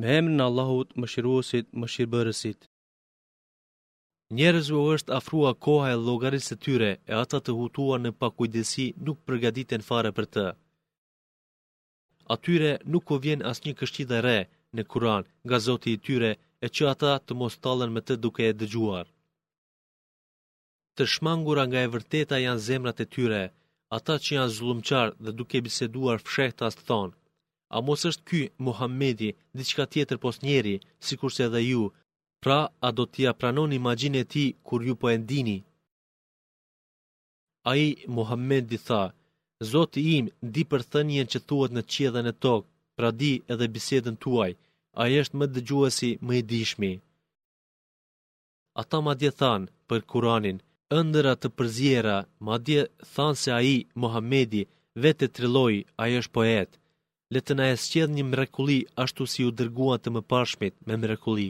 Me emrin Allahut, Mëshiruesit, Mëshirëbërësit. Njerëzve u është afruar koha e llogarisë së tyre, e ata të hutuar në pakujdesi nuk përgaditen fare për të. Atyre nuk u vjen asnjë këshillë e re në Kuran nga Zoti i tyre e që ata të mos tallen me të duke e dëgjuar. Të shmangura nga e vërteta janë zemrat e tyre, ata që janë zullumqarë dhe duke biseduar fshehtas thonë, A mos është ky, Muhammedi, diçka tjetër pos njeri, sikurse edhe ju, pra a do t'ia pranoni magjinë e tij kur ju po e dini? Ai, Muhammedi, tha, Zoti im, di për thënien që thuhet në qiell e në tokë, pra di edhe bisedën tuaj, Ai është më Dëgjuesi, më i Dijshmi. Ata madje thanë, për Kuranin, ëndrra të përziera, madje, thanë se ai, Muhamedi, vetë e trilloi, ai është poet. Le të na e sjellë një mrekulli ashtu si u dërguan të mëparshmit me mrekulli.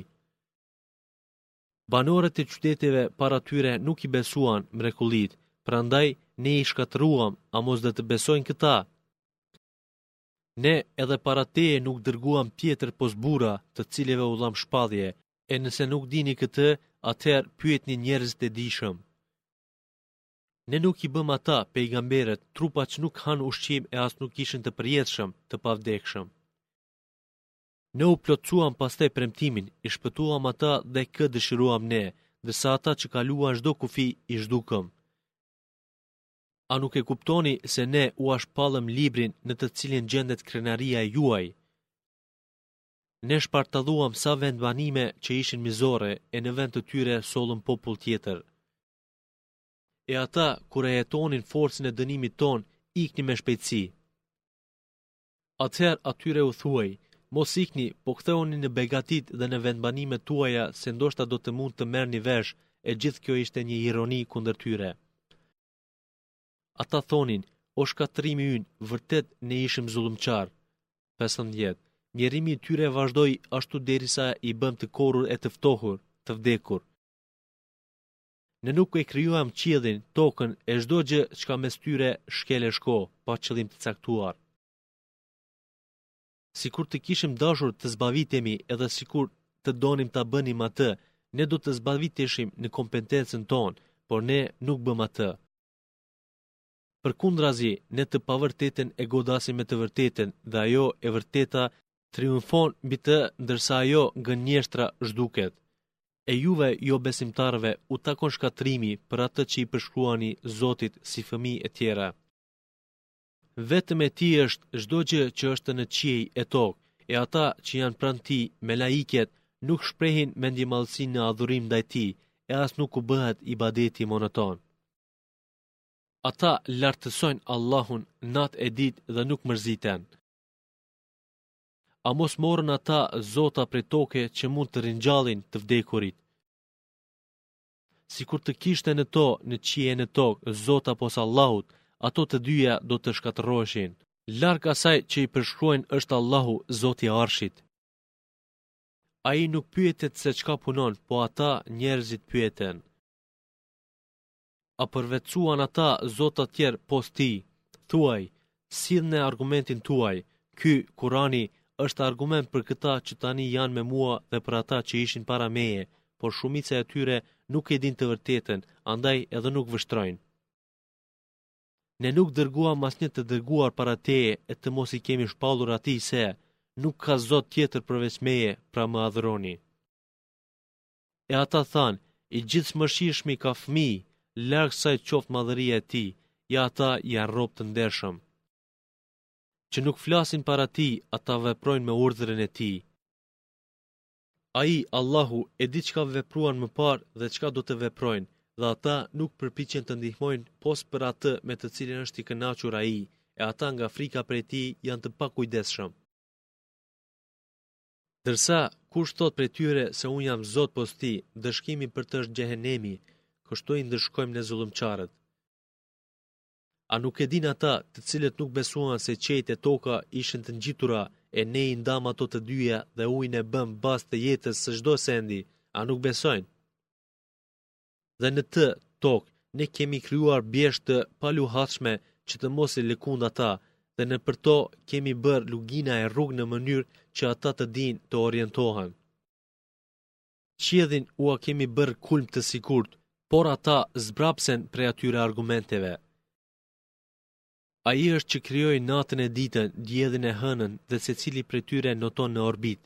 Banorët e qyteteve para tyre nuk i besuan mrekullitë, prandaj ne i shkatërruam, a mos do të besojnë këta? Ne edhe para teje nuk dërguam tjetër pos burra, të cilëve u dhamë shpallje, e nëse nuk dini këtë, atëherë pyetni njerëzit e dijshëm. Ne nuk i bëmë ata, pejgamberët, trupa që nuk hanë ushqim e as nuk ishin të përjetshëm, të pavdekshëm. Ne u plotësuam pastaj premtimin, i shpëtuam ata dhe kë dëshiruam ne, ndërsa ata që kaluan çdo kufi i zhdukëm. A nuk e kuptoni se ne ua shpallëm librin në të cilin gjendet krenaria e juaj? Ne shpartalluam sa vendbanime që ishin mizore e në vend të tyre sollëm popull tjetër. E ata, kur e hetonin forcën e dënimit tonë, iknin me shpejtësi. Atëherë atyre u thuhej, Mos ikni, po kthehuni në begatitë dhe në vendbanimet tuaja se ndoshta do të mund të merrni vesh, e gjithë kjo ishte një ironi kundër tyre. Ata thonin, O shkatërrimi ynë, vërtet ne ishim zullumqarë. Mjerimi i tyre vazhdoi ashtu derisa i bëmë të korrur e të ftohur, të vdekur. Ne nuk e krijuam qiellin, tokën e çdo gjë që ka mes tyre shkel e shko, pa qëllim të caktuar. Sikur të kishim dashur të zbavitemi dhe sikur të donim ta bënim atë, ne do të zbaviteshim në kompetencën tonë, por ne nuk bëmë atë. Përkundrazi, ne të pavërtetën e godasim me të vërtetën dhe ajo, e vërteta, triumfon mbi të, ndërsa ajo, gënjeshtra, zhduket. E juve, jobesimtarëve, u takon shkatërrimi për atë që i përshkruani Zotit si fëmijë etj. Vetëm e Tij është çdo gjë që është në qiej e tokë, e ata që janë pranë Tij, melaiket, nuk shprehin mendjemadhësi në adhurim ndaj Tij, e as nuk u bëhet ibadeti monoton. Ata lartësojnë Allahun natë e ditë dhe nuk mërziten. A mos morën ata zota prej toke që mund të ringjallin të vdekurit? Sikur të kishte në to, në qiej e në tokë, zota pos Allahut, ato të dyja do të shkatërroheshin. Larg asaj që i përshkruajnë është Allahu, Zoti i Arshit. Ai nuk pyetet se çka punon, po ata njerëzit pyeten. A përvetësuan ata zota të tjerë pos Tij? Thuaj, sillnie argumentin tuaj. Ky Kurani është argument për këta që tani janë me mua dhe për ata që ishin para meje, por shumica e tyre nuk e dinë të vërtetën, andaj edhe nuk vështrojnë. Ne nuk dërguam asnjë të dërguar para teje e të mos i kemi shpallur atij se nuk ka zot tjetër përveç meje, pra më adhuroni. E ata thanë, I Gjithëmëshirshmi ka fëmijë, larg asaj qoftë madhëria e tij, ja, ata janë robër të ndershëm. Që nuk flasin para tij, ata veprojnë me urdhrin e tij. Ai, Allahu, e di çka vepruan më parë dhe çka do të veprojnë, dhe ata nuk përpiqen të ndihmojnë pos për atë me të cilin është i kënaqur ai, e ata nga frika prej tij janë të pakujdesshëm. Ndërsa, kush thotë prej tyre se unë jam Zot pos Tij, ndëshkimi për të është Xhehenemi, kështu i ndëshkojmë ne zullumqarët. A nuk e dinë ata, të cilët nuk besuan se qiejt e toka ishin të ngjitura e Ne i ndamë ato të dyja dhe ujin e bëmë bazë të jetës së çdo sendi, a nuk besojnë? dhe në të tokë ne kemi krijuar bjeshkë të paluhatshme që të mos i lëkundë ata, dhe nëpër to kemi bërë lugina e rrugë në mënyrë që ata të dinë të orientohen. Qiellin ua kemi bërë kulm të sigurt, por ata zbrapsen prej atyre argumenteve. Ai është që krijoi natën e ditën, diellin e hënën dhe secili prej tyre noton në orbit.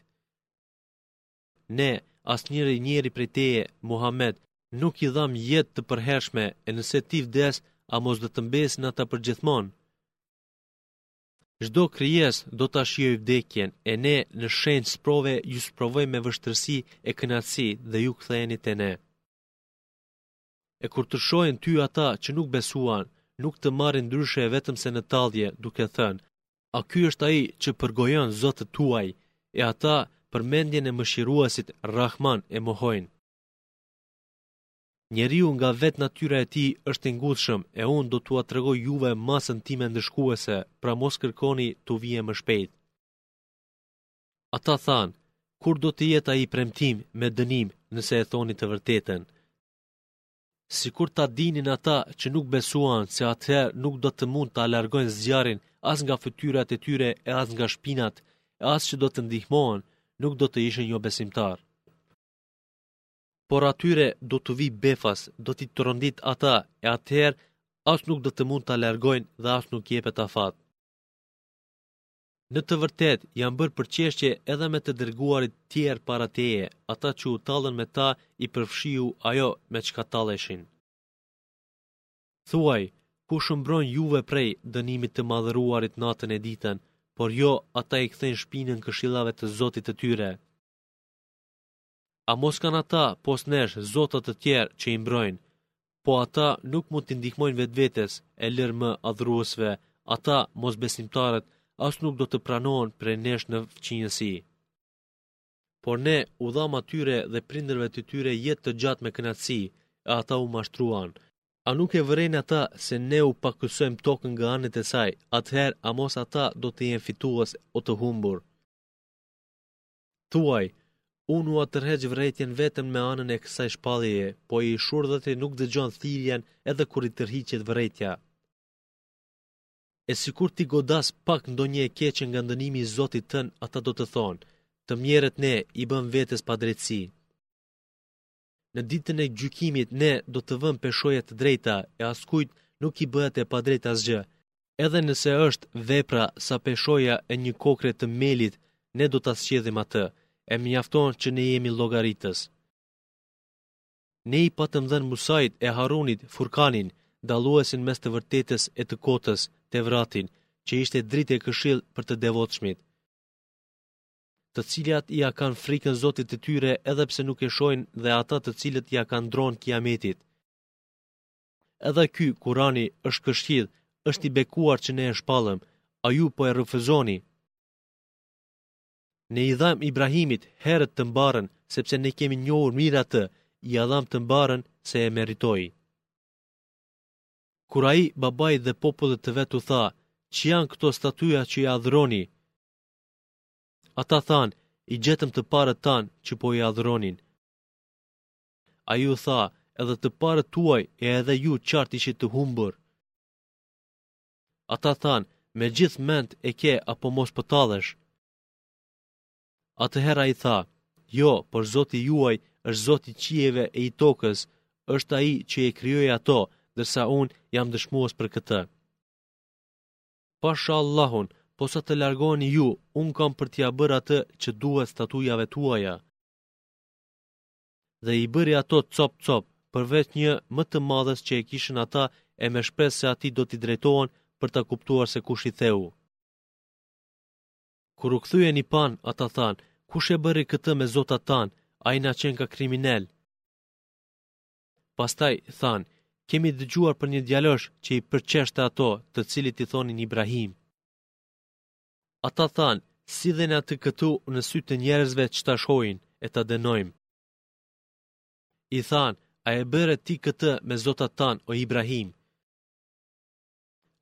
Ne, asnjërit njeri prej teje, Muhamed, nuk i dhamë jetë të përhershme, e nëse ti vdes, a mos do të mbesin ata përgjithmonë? Çdo krijesë do ta shijojë vdekjen, e ne në shenjë sprove ju sprovojmë me vështirësi e kënaqësi dhe ju ktheheni te ne. E kur të shohin ty ata që nuk besuan, nuk të marrin ndryshe e vetëm se në tallje, duke thënë, A ky është ai që përgojon zotët tuaj? E ata, përmendjen e Mëshiruesit, Rrahman, e mohojnë. Njeriu nga vetë natyra e tij është i ngutshëm, e unë do t'ua tregoj juve masën time ndëshkuese, pra mos kërkoni t'u vijë më shpejt. Ata thanë, kur do të jetë ai premtim me dënim nëse e thoni të vërtetën. Sikur ta dinin ata që nuk besuan se atëherë nuk do të mund ta largojnë zjarrin as nga fytyrat e tyre e as nga shpinat, e as që do të ndihmohen, nuk do të ishin jobesimtarë. Por atyre do t'u vijë befas, do t'i tronditë ata, e atëherë as nuk do të mund ta largojnë dhe as nuk jepet afat. Në të vërtetë, janë bërë përqeshje edhe me të dërguarit tjerë para teje, ata që u tallën me ta i përfshiu ajo me çka talleshin. Thuaj, Kush u mbron juve prej dënimit të madhëruarit natën e ditën, por jo ata i kthejnë shpinën këshillave të Zotit të tyre. A mos kanë ata pos nesh zota të tjerë që i mbrojnë? Po ata nuk mund t'i ndihmojnë vetvetes, e lërë më adhuruesve, ata mosbesimtarët as nuk do të pranohen prej nesh në fqinjësi. Por ne u dhamë atyre dhe prindërve të tyre jetë të gjatë me kënaqësi, e ata u mashtruan. A nuk e vërejnë ata se ne u pakësojmë tokën nga anët e saj, atëherë a mos ata do të jenë fitues o të humbur? Thuaj, Unë ua tërheq vërejtjen vetëm me anën e kësaj shpalljeje, po i shurdhëti nuk dëgjon thirrjen edhe kur i tërhiqet vërejtja. E sikur t'i godasë pak ndonjë e keqe nga ndënimi i Zotit tënd, ata do të thonë, Të mjerët ne, i bëmë vetes padrejtësi. Në ditën e gjykimit ne do të vëmë peshoja të drejta e askujt nuk i bëhet e padrejtë asgjë. Edhe nëse është vepra sa peshoja e një kokrre të melit, ne do ta sjellim atë. E mjafton që ne jemi llogaritës. Ne i patëm dhënë Musait e Harunit Furkanin, dalluesin mes të vërtetës e të kotës, Tevratin, që ishte dritë e këshillë për të devotshmit. të cilat ia kanë frikën Zotit të tyre edhe pse nuk e shohin dhe ata të cilët ia kanë dronë Kiametit. Edhe ky Kurani është këshillë, është i bekuar që ne e shpallëm, a ju po e refuzoni. Ne i dhamë Ibrahimit herët të mbarën, sepse ne kemi njohur mirë atë, ia dhamë të mbarën se e meritoi. Kur ai, babait dhe popullit të vet u tha, ç'janë këto statuja që i adhuroni, Ata thanë, i gjetëm të parët tanë që po i adhronin. Ai u tha, edhe të parët tuaj e edhe ju qartë ishit të humbur. Ata thanë, me gjithë mend e ke apo mos po tallesh. Atëherë ai tha, jo, por zoti juaj është zoti i qiejve e i tokës, është ai që i krijoi ato, ndërsa unë jam dëshmues për këtë. Pasha Allahun, posa të largoheni ju, unë kam për t'ia bërë atë që duhet statujave tuaja. Dhe i bëri ato copë copë, përveç një më të madhes që e kishin ata e me shpresë se atij do t'i drejtohen për ta kuptuar se kush i theu. Kur u kthyen e i panë, ata thanë, kush e bëri këtë me zotat tanë, ai na qenka kriminel. Pastaj thanë, Kemi dëgjuar për një djalosh që i përqeshte ato, të cilit i thonin Ibrahim. Ata thanë, Silleni atë këtu në sy të njerëzve që ta shojnë, e ta dënojmë. I thanë, A e bëre ti këtë me zotat tanë, o Ibrahim?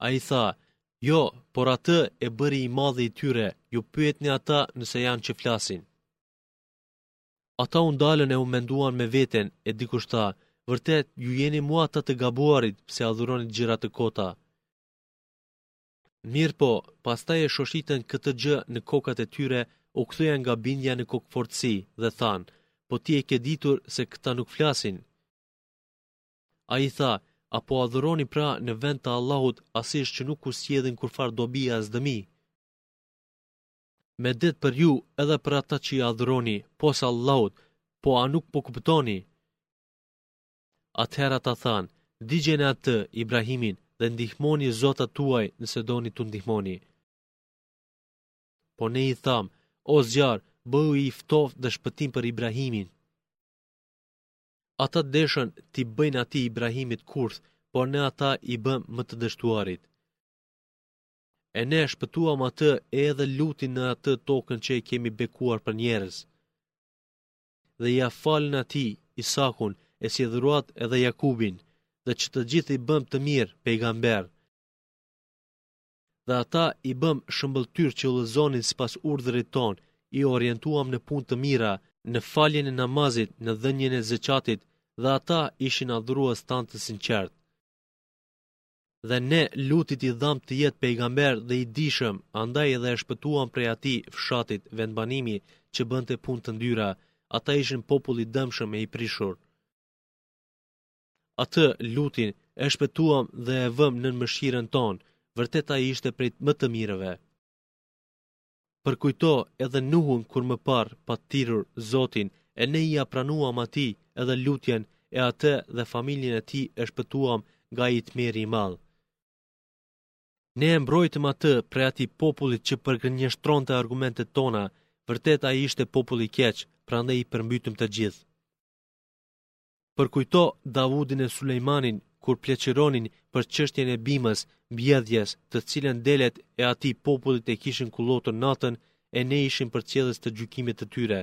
Ai tha, jo, por atë e bëri i madhi i tyre, ju pyetni ata nëse janë që flasin. Ata u ndalën e u menduan me veten, e dikush tha, Vërtet, ju jeni mu ata të gabuarit, pse adhuroni gjëra të kota. Mirëpo, pastaj e shoshitën këtë gjë në kokat e tyre, u kthyen nga bindja në kokëfortësi dhe thanë, po ti e ke ditur se këta nuk flasin. Ai tha, a po adhuroni pra në vend të Allahut asish që nuk u sjellin kurrfarë dobi as dëmi. Medet për ju edhe për ata që i adhuroni, pos Allahut, po a nuk po kuptoni? Atëherë ata thanë, digjeni atë, Ibrahimin, dhe ndihmoni zotat tuaj nëse doni t'u ndihmoni. Po ne i thamë, o zjarr, bëhu i ftohtë dhe shpëtim për Ibrahimin. Ata deshën t'i bëjnë atij Ibrahimit kurth, por ne ata i bëmë më të dështuarit. E ne e shpëtuam atë edhe Lutin në atë tokën që e kemi bekuar për njerëz. Dhe ia falëm atij Isakun, e si dhuratë edhe Jakubin, dhe që të gjithë i bëmë të mirë, pejgamber. Dhe ata i bëmë shëmbëlltyrë që udhëzonin sipas urdhrit tonë, i orientuam në punë të mira, në faljen e namazit, në dhënien e zeqatit, dhe ata ishin adhurues tanë të sinqertë. Dhe ne Lutit i dhamë të jetë pejgamber dhe i dijshëm, andaj edhe e shpëtuam prej atij, fshatit, vendbanimi, që bënte punë të ndyra. Ata ishin popull i dëmshëm e i prishur. Atë, Lutin, e shpëtuam dhe e vumë nën mëshirën tonë, vërtet ai ishte prej më të mirëve. Përkujto edhe Nuhun kur më parë pat thirrur Zotin e ne ia pranuam atij edhe lutjen e atë dhe familjen e tij e shpëtuam nga ai tmerri i madh. Ne e mbrojtëm atë prej atij popullit që përgënjeshtronte argumentet tona, vërtet ai ishte popull i keq, prandej i përmbytëm të gjithë. Përkujto Davudin e Sulejmanin kur pleqëronin për çështjen e bimës, mbjelljes, të cilën delet e atij popullit e kishin kullotur natën e ne ishim përcjellës të gjykimit të tyre.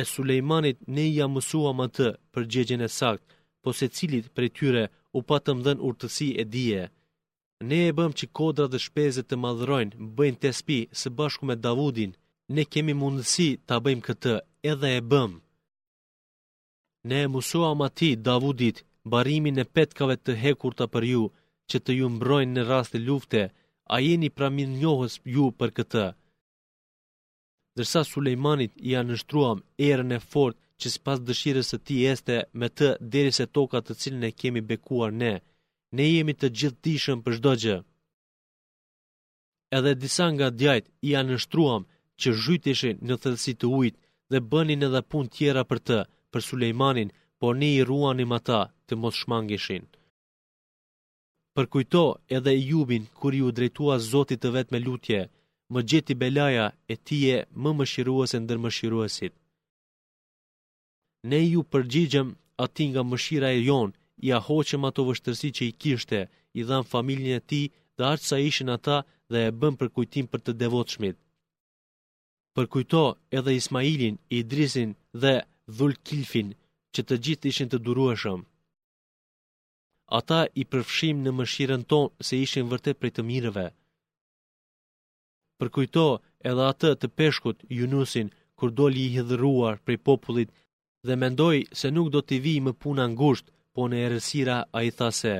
E Sulejmanit ne ia mësuam atë përgjegjen e saktë, po secilit prej tyre u patëm dhënë urtësi e dije. Ne e bëmë që kodrat dhe shpezët të madhërojnë, bëjnë tesbih, së bashku me Davudin, ne kemi mundësi ta bëjmë këtë, edhe e bëmë. Ne e mësuam atij, Davudit, bërjen e petkave të hekurta për ju, që t'ju mbrojnë në raste lufte, a jeni pra mirënjohës ju për këtë. Ndërsa Sulejmanit ia nënshtruam erën e fortë që sipas dëshirës së tij ecte me të deri te toka të cilën e kemi bekuar ne. Ne jemi të gjithëdijshëm për çdo gjë. Edhe disa nga djajtë ia nënshtruam që zhyteshin në thellësi të ujit dhe bënin edhe punë tjera për të, për Sulejmanin, por ne i ruanim ata të mos shmangeshin. Përkujto edhe Ejubin kur iu drejtua Zotit të vet me lutje, Më gjeti belaja e Ti je më mëshiruesi ndër mëshiruesit. Ne iu përgjigjëm atij nga mëshira jonë, ia hoqëm ato vështirësi që i kishte, i dhamë familjen e tij dhe aq sa ishin ata dhe e bëmë përkujtim për të devotshmit. Përkujto edhe Ismailin, Idrisin dhe Dhul Kilfin, që të gjithë ishin të durueshëm. Ata i përfshimë në mëshirën tonë se ishin vërtet prej të mirëve. Përkujto edhe atë të peshkut Junusin kur doli i hidhëruar prej popullit dhe mendoi se nuk do t'i vijë më puna ngushtë, po në errësira ai tha se,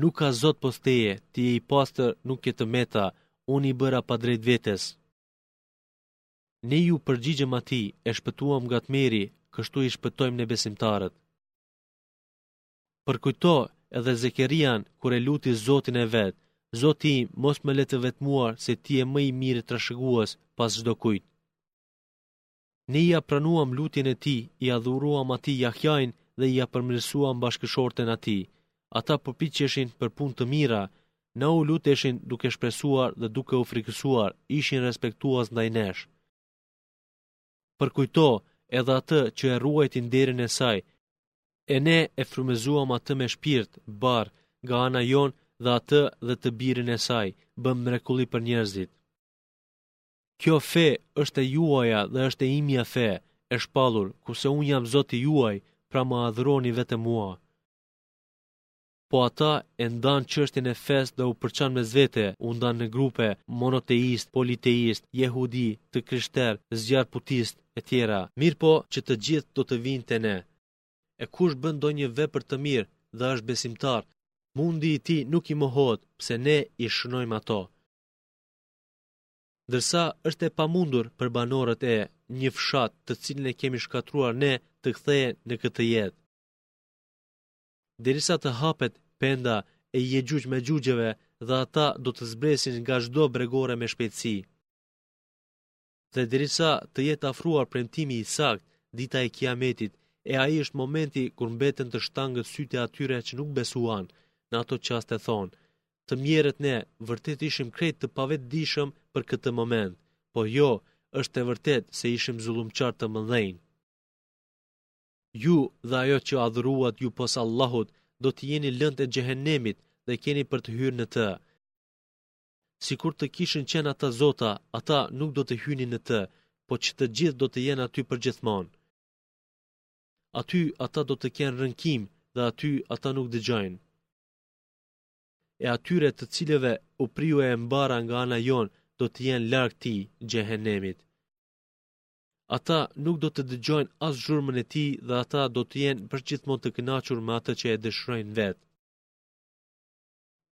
nuk ka zot pos teje, ti je i pastër nuk ke të meta, unë i bëra padrejt vetes. Ne iu përgjigjëm atij, e shpëtuam nga tmerri, kështu i shpëtojmë ne besimtarët. Përkujto edhe Zekerijan kur e luti Zotin e vet, Zoti im, mos më lë të vetmuar se ti je më i miri trashëgues pas çdokujt. Ne ia pranuam lutjen e tij, ia dhuruam atij Jahjanë dhe ia përmirësuam bashkëshorten atij. Ata përpiqeshin për punë të mira, na u luteshin duke shpresuar dhe duke u frikësuar, ishin respektues ndaj nesh. Përkujto edhe atë që e ruajti nderin e saj, e ne e frymëzuam atë me shpirt, barrë, nga ana jonë dhe atë dhe të birin e saj, bëmë mrekulli për njerëzit. Kjo fe është e juaja dhe është e imja fe, e shpallur, kurse unë jam Zoti juaj, pra më adhuroni vetëm mua. Po ata e ndanë çështjen e fesë dhe u përçanë mes vete, u ndanë në grupe, monoteistë, politeistë, jehudi, të krishterë, zjarrputistë, etj. Mirëpo, që të gjithë do të vijnë te ne. E kush bën ndonjë vepër të mirë dhe është besimtar, mundi i tij nuk i mohohet, pse ne i shënojmë ato. Ndërsa, është e pamundur për banorët e një fshat, të cilin e kemi shkatërruar ne, të kthehen në këtë jetë. Derisa të hapet penda e Jexhuxh Mexhuxheve dhe ata do të zbresin nga çdo bregore me shpejtësi. Dhe derisa të jetë afruar premtimi i saktë, Dita e Kiametit, e ai është momenti kur mbeten të shtangët sytë e atyre që nuk besuan, në ato çaste thonë, Të mjerët ne, vërtet ishim krejt të pavetëdijshëm për këtë moment, po jo, është e vërtetë se ishim zullumqarë të mëdhenj. Ju dhe ajo që adhuruat ju pos Allahut do të jeni lëndë e xhehenemit dhe keni për të hyrë në të. Sikur të kishin qenë ata zota, ata nuk do të hynin në të, po që të gjithë do të jenë aty përgjithmonë. Aty ata do të kenë rënkim dhe aty ata nuk dëgjojnë. E atyre të cilëve u priu e mbara nga ana jonë do të jenë larg tij, xhehenemit. Ata nuk do të dëgjojnë as zhurmën e tij dhe ata do të jenë përgjithmonë të kënaqur me atë që e dëshirojnë vetë.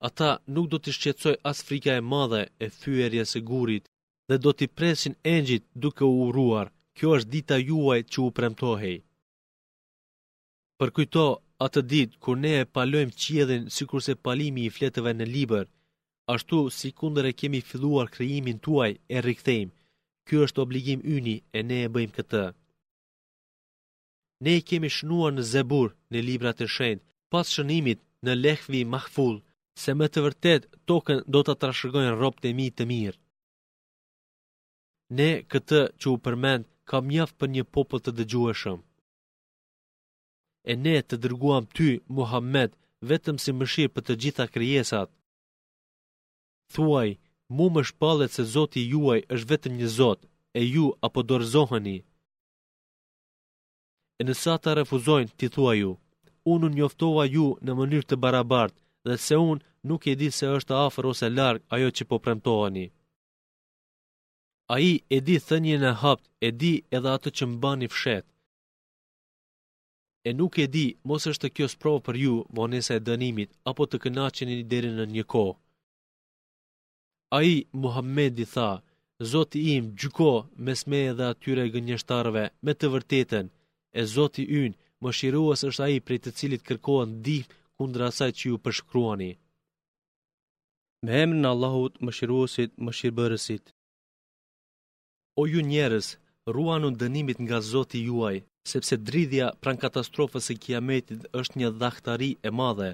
Ata nuk do t'i shqetësojë as frika e madhe e fyerjes së gurit dhe do t'i presin engjëjt duke u uruar, Kjo është dita juaj që u premtohej. Përkujto atë ditë kur ne e palojmë qiellin sikurse palimi i fletëve në libër. Ashtu sikundër e kemi filluar krijimin tuaj e rikthejmë. Ky është obligim yni e ne e bëjmë këtë. Ne e kemi shënuar në Zebur, në librat e shenjtë, pas shënimit në Lehvi Mahfudh, se me të vërtetë tokën do ta trashëgojnë robët e mi të mirë. Në këtë që u përmend ka mjaft për një popull të dëgjueshëm. E ne të dërguam ty, Muhammed, vetëm si mëshirë për të gjitha krijesat. Thuaj, mua më shpallet se Zoti juaj është vetëm një Zot, e ju a po dorëzoheni. E nëse ata refuzojnë, ti thuaju, unë u njoftova ju në mënyrë të barabartë dhe se unë nuk e di se është afër ose larg ajo që po u premtohet. Ai e di thënien e haptë, e di edhe atë që mbani fshehtë. E nuk e di, mos është kjo sprovë për ju, vonesa e dënimit, apo të kënaqeni deri në një kohë. Ai, Muhammedi, tha, Zoti im, gjyko, mes meje dhe atyre gënjështarëve, me të vërtetën, e Zoti ynë, Mëshirues është ai prej të cilit kërkohet ndihmë kundër asaj që ju përshkruani. Me emrin e Allahut, Mëshiruesit, Mëshirëbërësit. O ju njerëz, ruajuni dënimit nga Zoti juaj, sepse dridhja pranë katastrofës së Kiametit është një llahtari e madhe.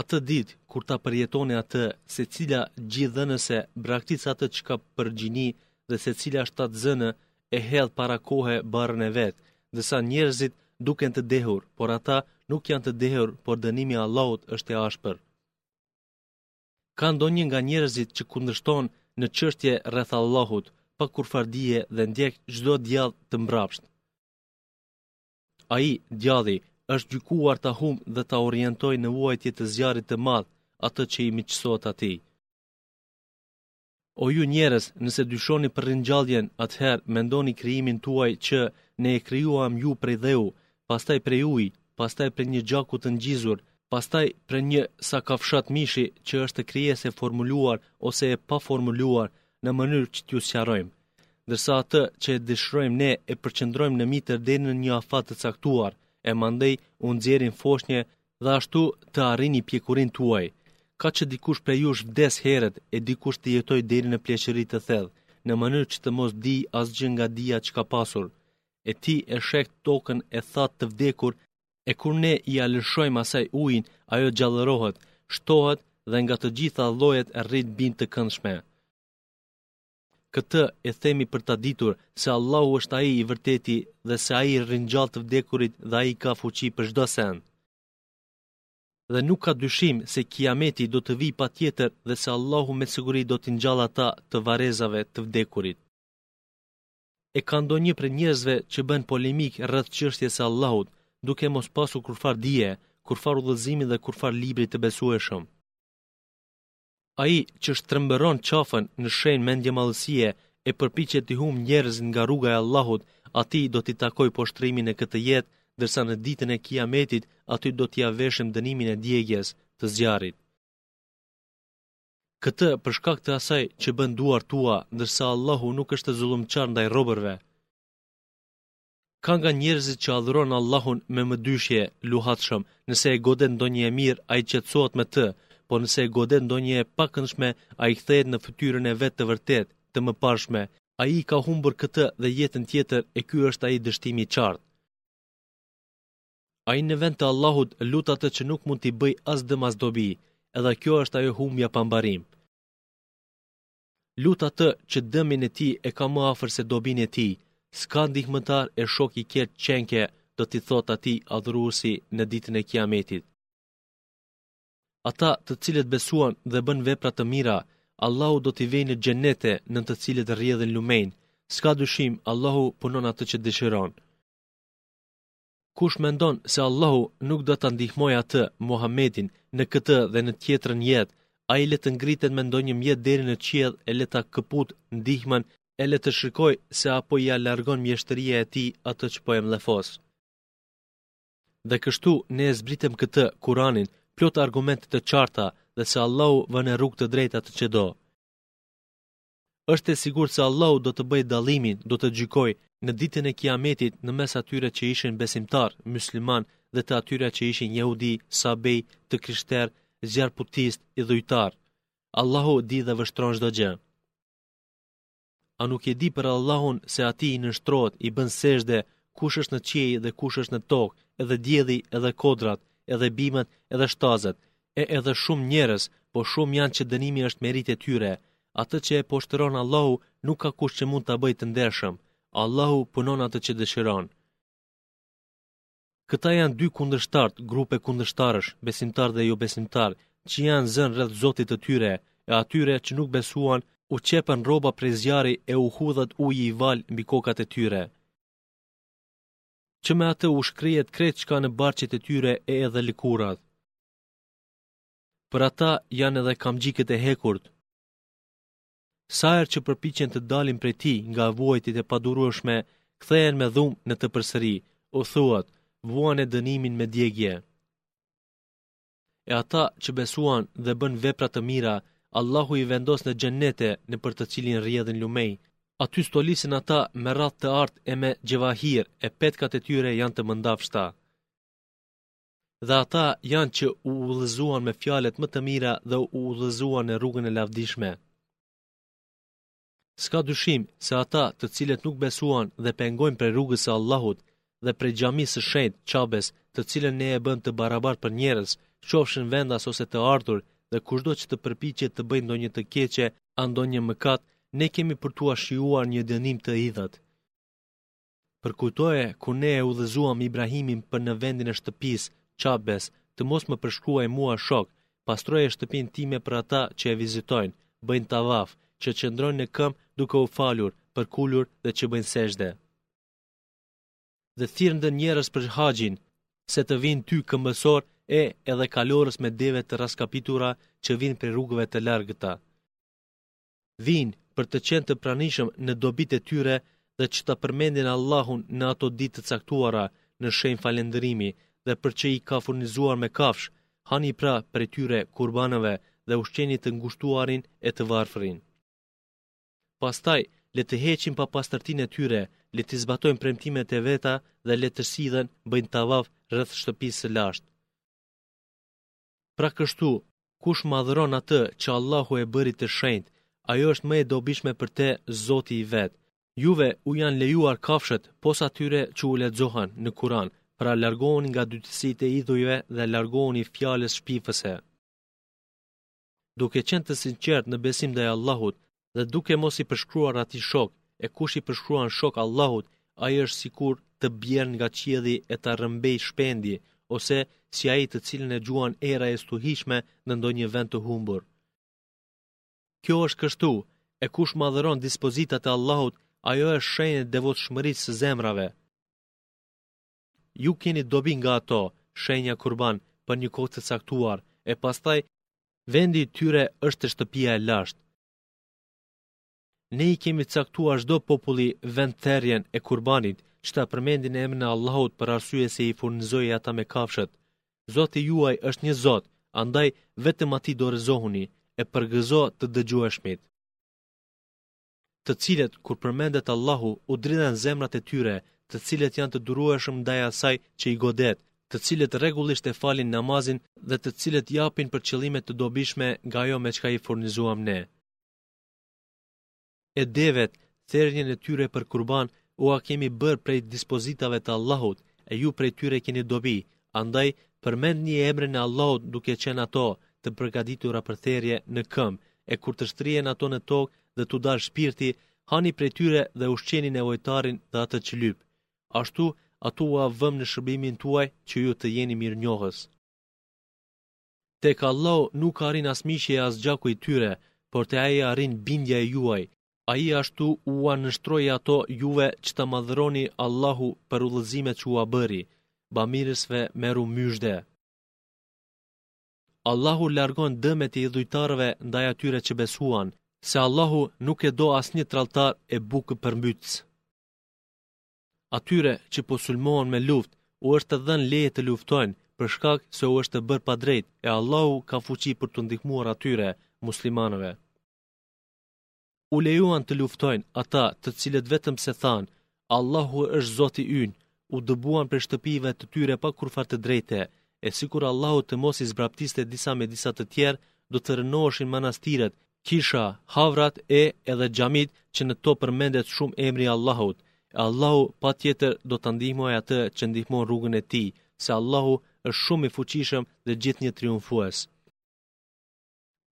Atë ditë, kur ta përjetoni atë, secila gjidhënëse braktis atë që ka për gjini dhe secila shtatzënë e hedh para kohe barrën e vet, ndërsa njerëzit duken të dehur, por ata nuk janë të dehur, por dënimi i Allahut është i ashpër. Ka ndonjë nga njerëzit që kundërshton në çështje rreth Allahut, pa kurrfarë dije dhe ndjek çdo djall të mbrapshtë. Ai, djalli, është gjykuar ta humbë dhe ta orientojë në vuajtje të zjarrit të madh atë që i miqësohet atij. O ju njerëz, nëse dyshoni për ringjalljen, atëherë mendoni krijimin tuaj që ne u krijuam ju prej dheu, pastaj prej uji, pastaj prej një gjaku të ngjizur, pastaj prej një sa kafshatë mishi që është krijesë e formuluar ose e paformuluar në mënyrë që t'ju sqarojmë. Ndërsa atë që e dëshirojmë ne e përqendrojmë në mitër deri në një afat të caktuar, e mandej u nxjerrim foshnje dhe ashtu të arrini pjekurinë tuaj. Ka që dikush prej jush vdes herët e dikush të jetojë deri në pleqëri të thellë, në mënyrë që të mos dijë asgjë nga dija që ka pasur. E ti e sheh tokën e thatë të vdekur, e kur ne ia lëshojmë asaj ujin, ajo gjallërohet, shtohet dhe nga të gjitha llojet rrit bimë të këndshme. Këtë e themi për ta ditur se Allahu është Ai i vërteti dhe se Ai ringjall të vdekurit dhe Ai ka fuqi për çdo send. Dhe nuk ka dyshim se Kiameti do të vijë patjetër dhe se Allahu me siguri do t'i ngjallë ata të varrezave të vdekurit. E ka ndonjë prej njerëzve që bën polemikë rreth çështjes së Allahut, duke mos pasur kurrfarë dije, kurrfarë udhëzimi dhe kurrfarë libri të besueshëm. Ai që shtrembëron qafën në shenjë mendjemadhësie e përpiqet t'i humbë njerëzit nga rruga e Allahut, atij do t'i takojë poshtërimi në këtë jetë, ndërsa në Ditën e Kiametit atij do t'ia veshim dënimin e djegies, të zjarrit. Këtë për shkak të asaj që bën duart e tua, ndërsa Allahu nuk është zullumqar ndaj robërve. Ka nga njerëzit që adhuron Allahun me mëdyshje, luhatshëm, nëse e godet ndonjë e mirë, ai qetësohet me të, por nëse e godet ndonjë e pakëndshme, ai kthehet në fytyrën e vet të vërtetë, të mëparshme. Ai i ka humbur këtë dhe jetën tjetër e ky është ai dështimi i qartë. Ai në vend të Allahut lut atë që nuk mund t'i bëjë as dëm as dobi, edhe kjo është ajo humbja pa mbarim. Lut atë që dëmin e tij e ka më afër se dobinë e tij, sa ndihmëtar e shok i keq qenke, do t'i thotë atij adhuruesi në ditën e Kiametit. Ata të cilët besuan dhe bënë vepra të mira, Allahu do t'i vejë në xhennete, nën të cilët rrjedhin lumenj. S'ka dyshim, Allahu punon atë që dëshiron. Kush mendon se Allahu nuk do ta ndihmojë atë, Muhammedin, në këtë dhe në tjetrën jetë, ai le të ngritet me ndonjë mjet deri në qiell e le ta këputë ndihmën e le të shikojë se a po ia largon mjeshtëria e tij atë që po e mllefos. Dhe kështu ne e zbritëm këtë Kur'anin plot argumente të qarta dhe se Allahu vë në rrugë të drejtë atë që do. Është e sigurt se Allahu do të bëjë dallimin, do të gjykojë, në Ditën e Kiametit, në mes atyre që ishin besimtarë, myslimanë, dhe të atyre që ishin jehudi, sabej, të krishterë, zjarrputistë, idhujtarë. Allahu di dhe vështron çdo gjë. A nuk e di për Allahun se atij i nënshtrohet, i bën sexhde, kush është në qiej dhe kush është në tokë, edhe dielli, edhe kodrat, edhe bimët, edhe shtazët, e edhe shumë njerëz, po shumë janë që dënimi është meritë e tyre. Atë që e poshtëron Allahu, nuk ka kush që mund ta bëjë të ndershëm. Allahu punon atë që dëshiron. Këta janë dy kundërshtarët, grupe kundërshtarësh, besimtarë dhe jobesimtarë, që janë zënë rreth Zotit të tyre, e atyre që nuk besuan, u qepen rroba prej zjarri e u hudhet uji i valë mbi kokat e tyre. që me atë u shkrihet krejt çka në barqet e tyre e edhe lëkurat. Për ata janë edhe kamxhikët e hekurt. Sa herë që përpiqen të dalin prej tij nga vuajtjet e padurueshme, kthehen me dhunë në të përsëri, u thuhet, vuane dënimin me djegje. E ata që besuan dhe bënë vepra të mira, Allahu i vendos në xhennete nëpër të cilin rrjedhin lumej. Aty stolisen ata me rrathë të artë e me xhevahir, e petkat e tyre janë të mëndafshta. Dhe ata janë që u udhëzuan me fjalët më të mira dhe u udhëzuan në rrugën e lavdishme. S'ka dyshim se ata të cilët nuk besuan dhe pengojnë prej rrugës së Allahut dhe prej Xhamisë së Shenjtë, Qabes, të cilën ne e bëmë të barabartë për njerëz, qofshin vendas ose të ardhur, dhe kushdo që të përpiqet të bëjë ndonjë të keqe a ndonjë mëkat, ne kemi për t'ua shijuar një dënim të idhët. Përkujtoje kur ne e udhëzuam Ibrahimin për në vendin e shtëpisë, Qabes, të mos më përshkruaj mua shok, pastroje shtëpinë time për ata që e vizitojnë, bëjnë tavaf, që qëndrojnë në këmbë duke u falur, përkulur dhe që bëjnë sexhde. Dhe thirr ndër njerëz për haxhin, se të vijnë ty këmbësor e edhe kalorës me deve të rraskapitura që vijnë prej rrugëve të largëta. vijnë për të qenë të pranishëm në dobitë e tyre dhe që ta përmendin Allahun në ato ditë të caktuara në shenjë falënderimi dhe për që i ka furnizuar me kafshë, hani pra prej tyre kurbanëve dhe ushqeni të ngushtuarin e të varfërin. Pastaj, le të heqin papastërtinë e tyre, le t'i zbatojnë premtimet e veta dhe le të sillen bëjnë tavaf rreth shtëpisë së lashtë. Pra kështu, kush madhëron atë që Allahu e bëri të shenjtë, ajo është më e dobishme për te Zoti i vet. Juve u janë lejuar kafshët pos atyre që u lexohen në Kur'an, pra largohuni nga ndytësitë e idhujve dhe largohuni fjalës shpifëse. Duke qenë të sinqertë në besim ndaj Allahut, dhe duke mos i përshkruar atij shok, e kush i përshkruan shok Allahut, ai është sikur të bjerë nga qielli e ta rrëmbejë shpendi, ose si ai të cilin e gjuan era e stuhishme në ndonjë vend të humbur. Kjo është kështu, e kush madhëron dispozitat e Allahut, ajo është shenjë e devotshmërisë së zemrave. Ju keni dobi nga ato, shenja kurban, për një kohë të caktuar, e pastaj, vendi i tyre është te shtëpia e lashtë. Ne i kemi caktuar çdo populli vendtherjen e kurbanit, që ta përmendin emrin e Allahut për arsye se i furnizoi ata me kafshët. Zoti juaj është një Zot, andaj vetëm atij dorëzohuni, e përgëzo të dëgjueshmit. të cilët kur përmendet Allahu u dridhen zemrat e tyre, të cilët janë të durueshëm ndaj asaj që i godet, të cilët rregullisht e falin namazin dhe të cilët japin për qëllime të dobishme nga ajo me çka i furnizuam Ne. E devetë, therjen e tyre për kurban, ua kemi bërë prej dispozitave të Allahut, e ju prej tyre keni dobi, Andaj, përmendni emrin e Allahut duke qenë ato të përgatitura për therje në këmbë, e kur të shtrihen ato në tokë dhe t'u dalë shpirti, hani prej tyre dhe ushqeni nevojtarin dhe atë që lyp. Ashtu, ato ua vëmë në shërbimin tuaj që ju të jeni mirënjohës. Tek Allahu nuk arrin as mishi e as gjaku i tyre, por te Ai arrin bindja e juaj. Ai ashtu ua nënshtroi ato juve që ta madhëroni Allahun për udhëzimet që ua bëri, bamirësve merru myzhde. Allahu largon dëmet e idhujtarëve ndaj atyre që besuan, se Allahu nuk e do asnjë tradhtar e bukëpërmbytës. Atyre që po sulmohen me luftë u është dhënë leje të luftojnë për shkak se u është bërë padrejtë e Allahu ka fuqi për t'u ndihmuar atyre, muslimanëve. U lejuan të luftojnë ata të cilët vetëm pse thanë, Allahu është Zoti ynë, u dëbuan prej shtëpive të tyre pa kurrfarë të drejte, e sikur Allahu të mos i zbraptiste disa me disa të tjerë, do të rënoheshin manastiret Kishat, havrat e edhe xhamitë që në to përmendet shumë emri i Allahut, e Allahu patjetër do ta ndihmojë atë që ndihmon rrugën e tij, se Allahu është shumë i fuqishëm dhe gjithnjë triumfues.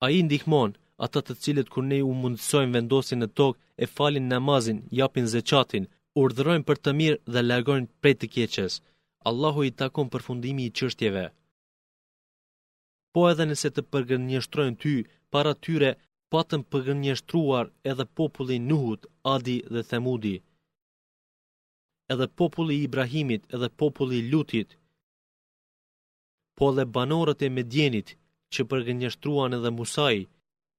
Ai ndihmon ata të cilët kur ne u mundësojmë vendosjen në tokë e falin namazin, japin zeqatin, urdhërojnë për të mirë dhe largojnë prej të keqes. Allahut i takon përfundimi i çështjeve. Po edhe nëse të përgënjeshtrojnë ty, para tyre patën përgënjeshtruar edhe populli i Nuhut, Adi dhe Themudi. Edhe populli i Ibrahimit, edhe populli i Lutit. Po edhe banorët e Medjenit, qe përgënjeshtruar edhe Musai,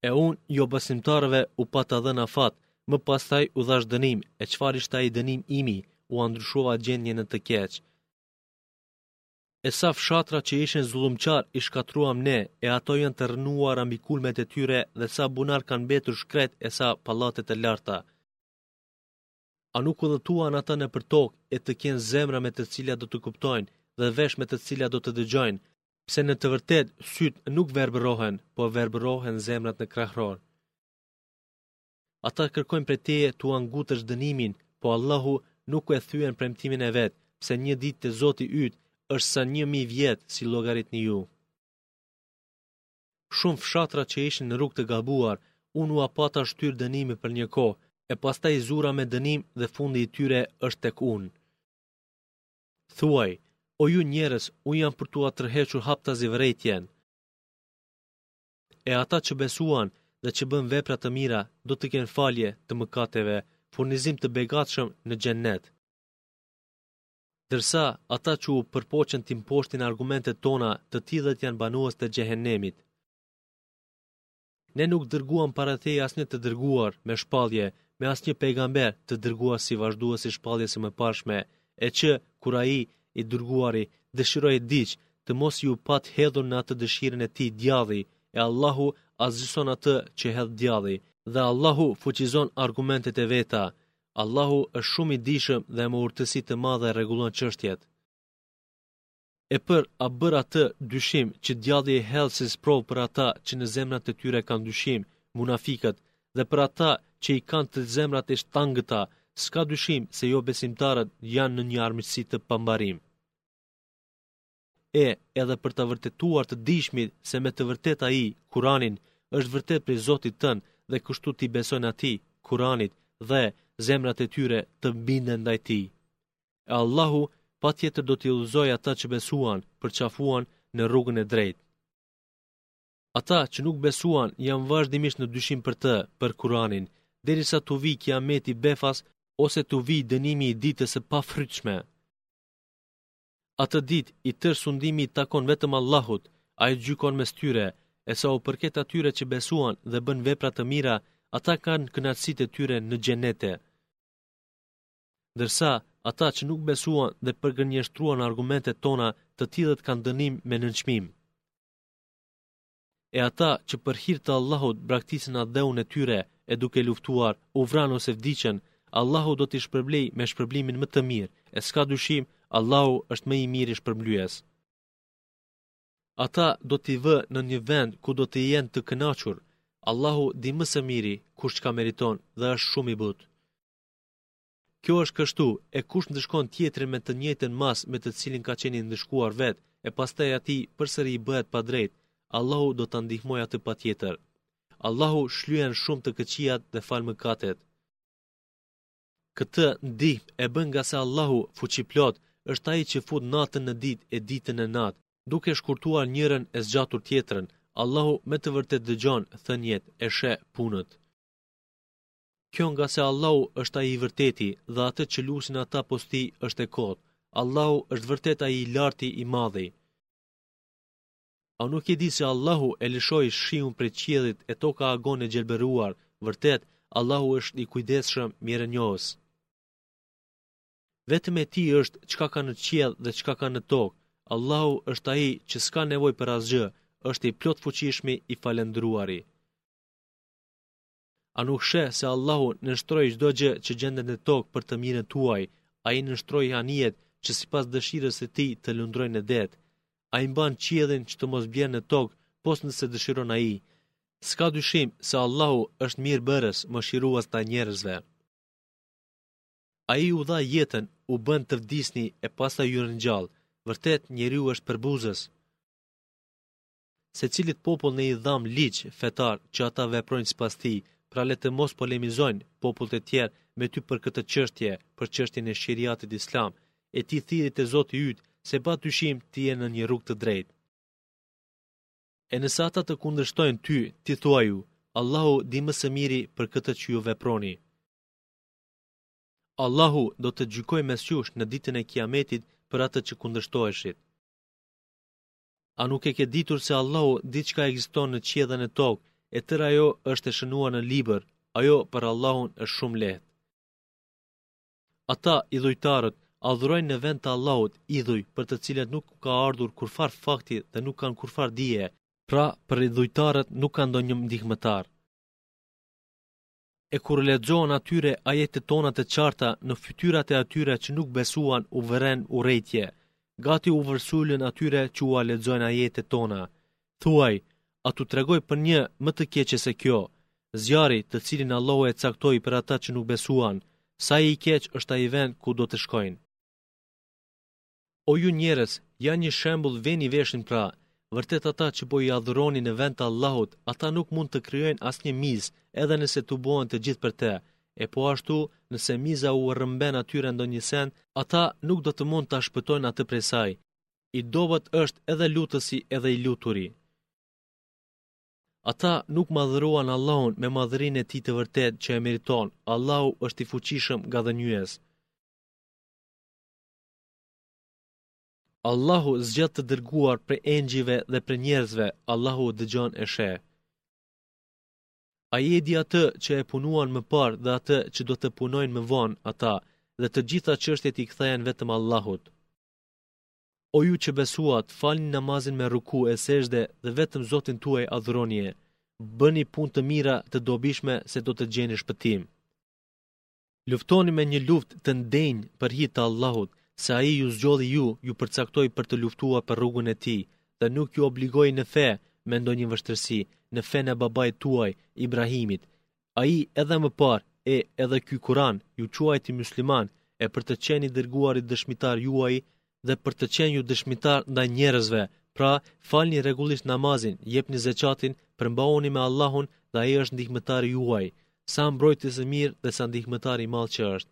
e unë jobesimtarëve u pata dhënë afat, më pastaj u dhashë dënim, e çfarë ishte ai dënim i imi, ua ndryshova gjendjen në të keq. E sa fshatra që ishin zullumqarë i shkatërruam ne e ato janë të rrënuara mbi kulmet e tyre dhe sa bunarë kanë mbetur shkretë e sa pallate të larta. A nuk udhëtuan ata nëpër tokë e të kenë zemra me të cilat do të kuptojnë dhe veshë me të cilat do të dëgjojnë, pse në të vërtetë sytë nuk verbërohen, po verbërohen zemrat në krahror. Ata kërkojnë prej teje t'ua ngutësh dënimin, po Allahu nuk e thyen premtimin e vet, pse një ditë te Zoti yt është sa një mijë vjet si llogaritni ju. Shumë fshatra që ishin në rrugë të gabuar, unë ua pata shtyrë dënimin për një kohë, e pastaj i zura me dënim dhe fundi i tyre është tek unë. Thuaj, o ju njerëz, unë jam për t'ua tërhequr haptazi vërejtjen. E ata që besuan dhe që bënë vepra të mira do të kenë falje të mëkateve, furnizim të begatshëm në Xhennet. Ndërsa, ata që u përpoqën të mposhtin argumentet tona, të tillët janë banues të Xhehenemit. Ne nuk dërguam para teje asnjë të dërguar me shpallje, e asnjë pejgamber të dërguar si vazhdues i shpalljes së mëparshme, E që, kur ai, i Dërguari, dëshiroi diç, të mos iu pat hedhur në atë dëshirën e tij djalli, e Allahu asgjëson atë që hedh djalli, dhe Allahu fuqizon argumentet e veta. Allahu është shumë i dijshëm dhe me urtësi të madhe rregullon çështjet. E për ta bërë atë dyshim që djalli e hedh si sprovë për ata që në zemrat e tyre kanë dyshim, munafikët, dhe për ata që i kanë zemrat e shtangëta, s'ka dyshim se jobesimtarët janë në një armiqësi të pambarim. E, edhe për t'u vërtetuar të dijshmit se me të vërtetë ai, Kur'ani, është e vërtetë prej Zotit tënd dhe kështu t'i besojnë atij, Kur'anit, dhe zemrat e tyre të binden ndaj tij. E Allahu patjetër do t'i udhëzojë ata që besuan, përqafuan në rrugën e drejtë. Ata që nuk besuan janë vazhdimisht në dyshim për të, për Kur'anin, derisa t'u vijë Kiameti befas ose t'u vijë dënimi i ditës së pafrytshme. Atë ditë i tërë sundimi i takon vetëm Allahut, ai gjykon mes tyre, e sa u përket atyre që besuan dhe bënë vepra të mira, ata kanë kënaqësitë e tyre në xhennete. Ndërsa, ata që nuk besuan dhe përgënjeshtruan argumentet tona, të tillët kanë dënim me nënçmim. E ata që për hir të Allahut braktisën atdheun e tyre e duke luftuar, u vranë ose vdiqën, Allahu do t'i shpërblejë me shpërblimin më të mirë, e s'ka dyshim, Allahu është më i miri shpërblyes. Ata do t'i vërë në një vend ku do të jenë të kënaqur. Allahu di më së miri kush çka meriton dhe është shumë i butë. Kjo është kështu, e kush ndëshkon tjetrin me të njëjtën masë me të cilën ka qenë i ndëshkuar vetë, e pastaj atij përsëri i bëhet padrejtë, Allahu do ta ndihmojë atë patjetër. Allahu shlyen shumë të këqijat dhe fal mëkatet. Këtë ndihmë e bën ngase Allahu, Fuqiplot, është Ai që fut natën në ditë e ditën në natë, duke shkurtuar njërën e zgjatur tjetrën. Allahu me të vërtetë dëgjon, thëniet, e sheh, punët. Kjo ngase Allahu është ai i vërteti dhe atë që lusin ata pos tij është e kotë. Allahu është vërtet ai i larti i madhi. A nuk e di se Allahu e lëshoi shiun prej qiellit e toka agon e gjelbëruar, vërtet Allahu është i kujdesshëm, mirënjohës. Vetëm e tij është çka ka në qiell dhe çka ka në tokë. Allahu është ai që s'ka nevojë për asgjë, është i plot fuqishmi i falendruari. A nuk sheh se Allahu nënshtroi çdo gjë që gjendet në tokë për të mirën tuaj? Ai nënshtroi anijet që sipas dëshirës së tij të lundrojnë në det. Ai mban qiellin që të mos bjerë në tokë, pos nëse dëshiron ai. S'ka dyshim se Allahu është mirëbërës, mëshirues ndaj njerëzve. Ai u dha jetën, u bën të vdisni e pastaj ju ringjall. Vërtet, njeriu është përbuzës. Secilit popull ne i dhamë ligj, fetar, që ata veprojnë sipas tij, pra le të mos polemizojnë, popujt e tjerë, me ty për këtë çështje, për çështjen e sheriatit islam, e ti thirri te Zoti yt, se pa dyshim ti je në një rrugë të drejtë. E nëse ata të kundërshtojnë ty, ti thuaju, Allahu di më së miri për këtë që ju veproni. Allahu do të gjykojë mes jush në ditën e Kiametit për atë që kundërshtoheshit. A nuk e ke ditur se Allahu di çka ekziston në qiell dhe në tokë, e tërë ajo është e shënuar në libër, ajo për Allahun është shumë lehtë. Ata idhujtarët adhurojnë në vend të Allahut idhuj për të cilët nuk ka ardhur kurrfarë fakti dhe nuk kanë kurrfarë dije, pra për idhujtarët nuk ka ndonjë ndihmëtar. E kur u lexohen atyre ajetet tona të qarta në fytyrat e atyre që nuk besuan u vëren urrejtje, gati u vërsulen atyre që ua lexojnë ajetet tona. Thuaj, a t'u tregoj për një më të keqe se kjo? Zjarri, të cilin Allahu e caktoi për ata që nuk besuan, sa i keq është ai vend ku do të shkojnë. O ju njerëz, ja një shembull veni veshin pra, vërtet ata që po i adhuroni në vend të Allahut, ata nuk mund të krijojnë asnjë mizë, edhe nëse tubohen të gjithë për të, e po ashtu, nëse miza u rrëmben atyre ndonjë send, ata nuk do të mund ta shpëtojnë atë prej saj. I dobët është edhe lutësi edhe i luturi. Ata nuk madhëruan Allahun me madhërinë e tij të vërtetë që e meriton. Allahu është i fuqishëm, ngadhënjyes. Allahu zgjedh të dërguar prej engjëjve dhe prej njerëzve, Allahu dëgjon e sheh. Ai e di atë që e punuan më parë dhe atë që do të punojnë më vonë ata, dhe të gjitha çështjet i kthehen vetëm Allahut. O ju që besuat, falni namazin me ruku e sexhde dhe vetëm Zotin tuaj adhuronie. Bëni punë të mira të dobishme se do të gjeni shpëtim. Luftoni me një luftë të denjë për hir të Allahut, se Ai ju zgjodhi ju, ju përcaktoi për të luftuar për rrugën e Tij dhe nuk ju obligoi në fe me ndonjë vështirësi, në fenë e babait tuaj, Ibrahimit. Ai edhe më parë, e edhe ky Kur'an, ju quajti myslimanë, e për të qenë i dërguari dëshmitar juaji, dhe për të qenë ju dëshmitar ndaj njerëzve. Pra, falni rregullisht namazin, jepni zeqatin, përmbahuni me Allahun dhe ai është ndihmëtari juaj. Sa mbrojtës i mirë dhe sa ndihmëtar i madh që është.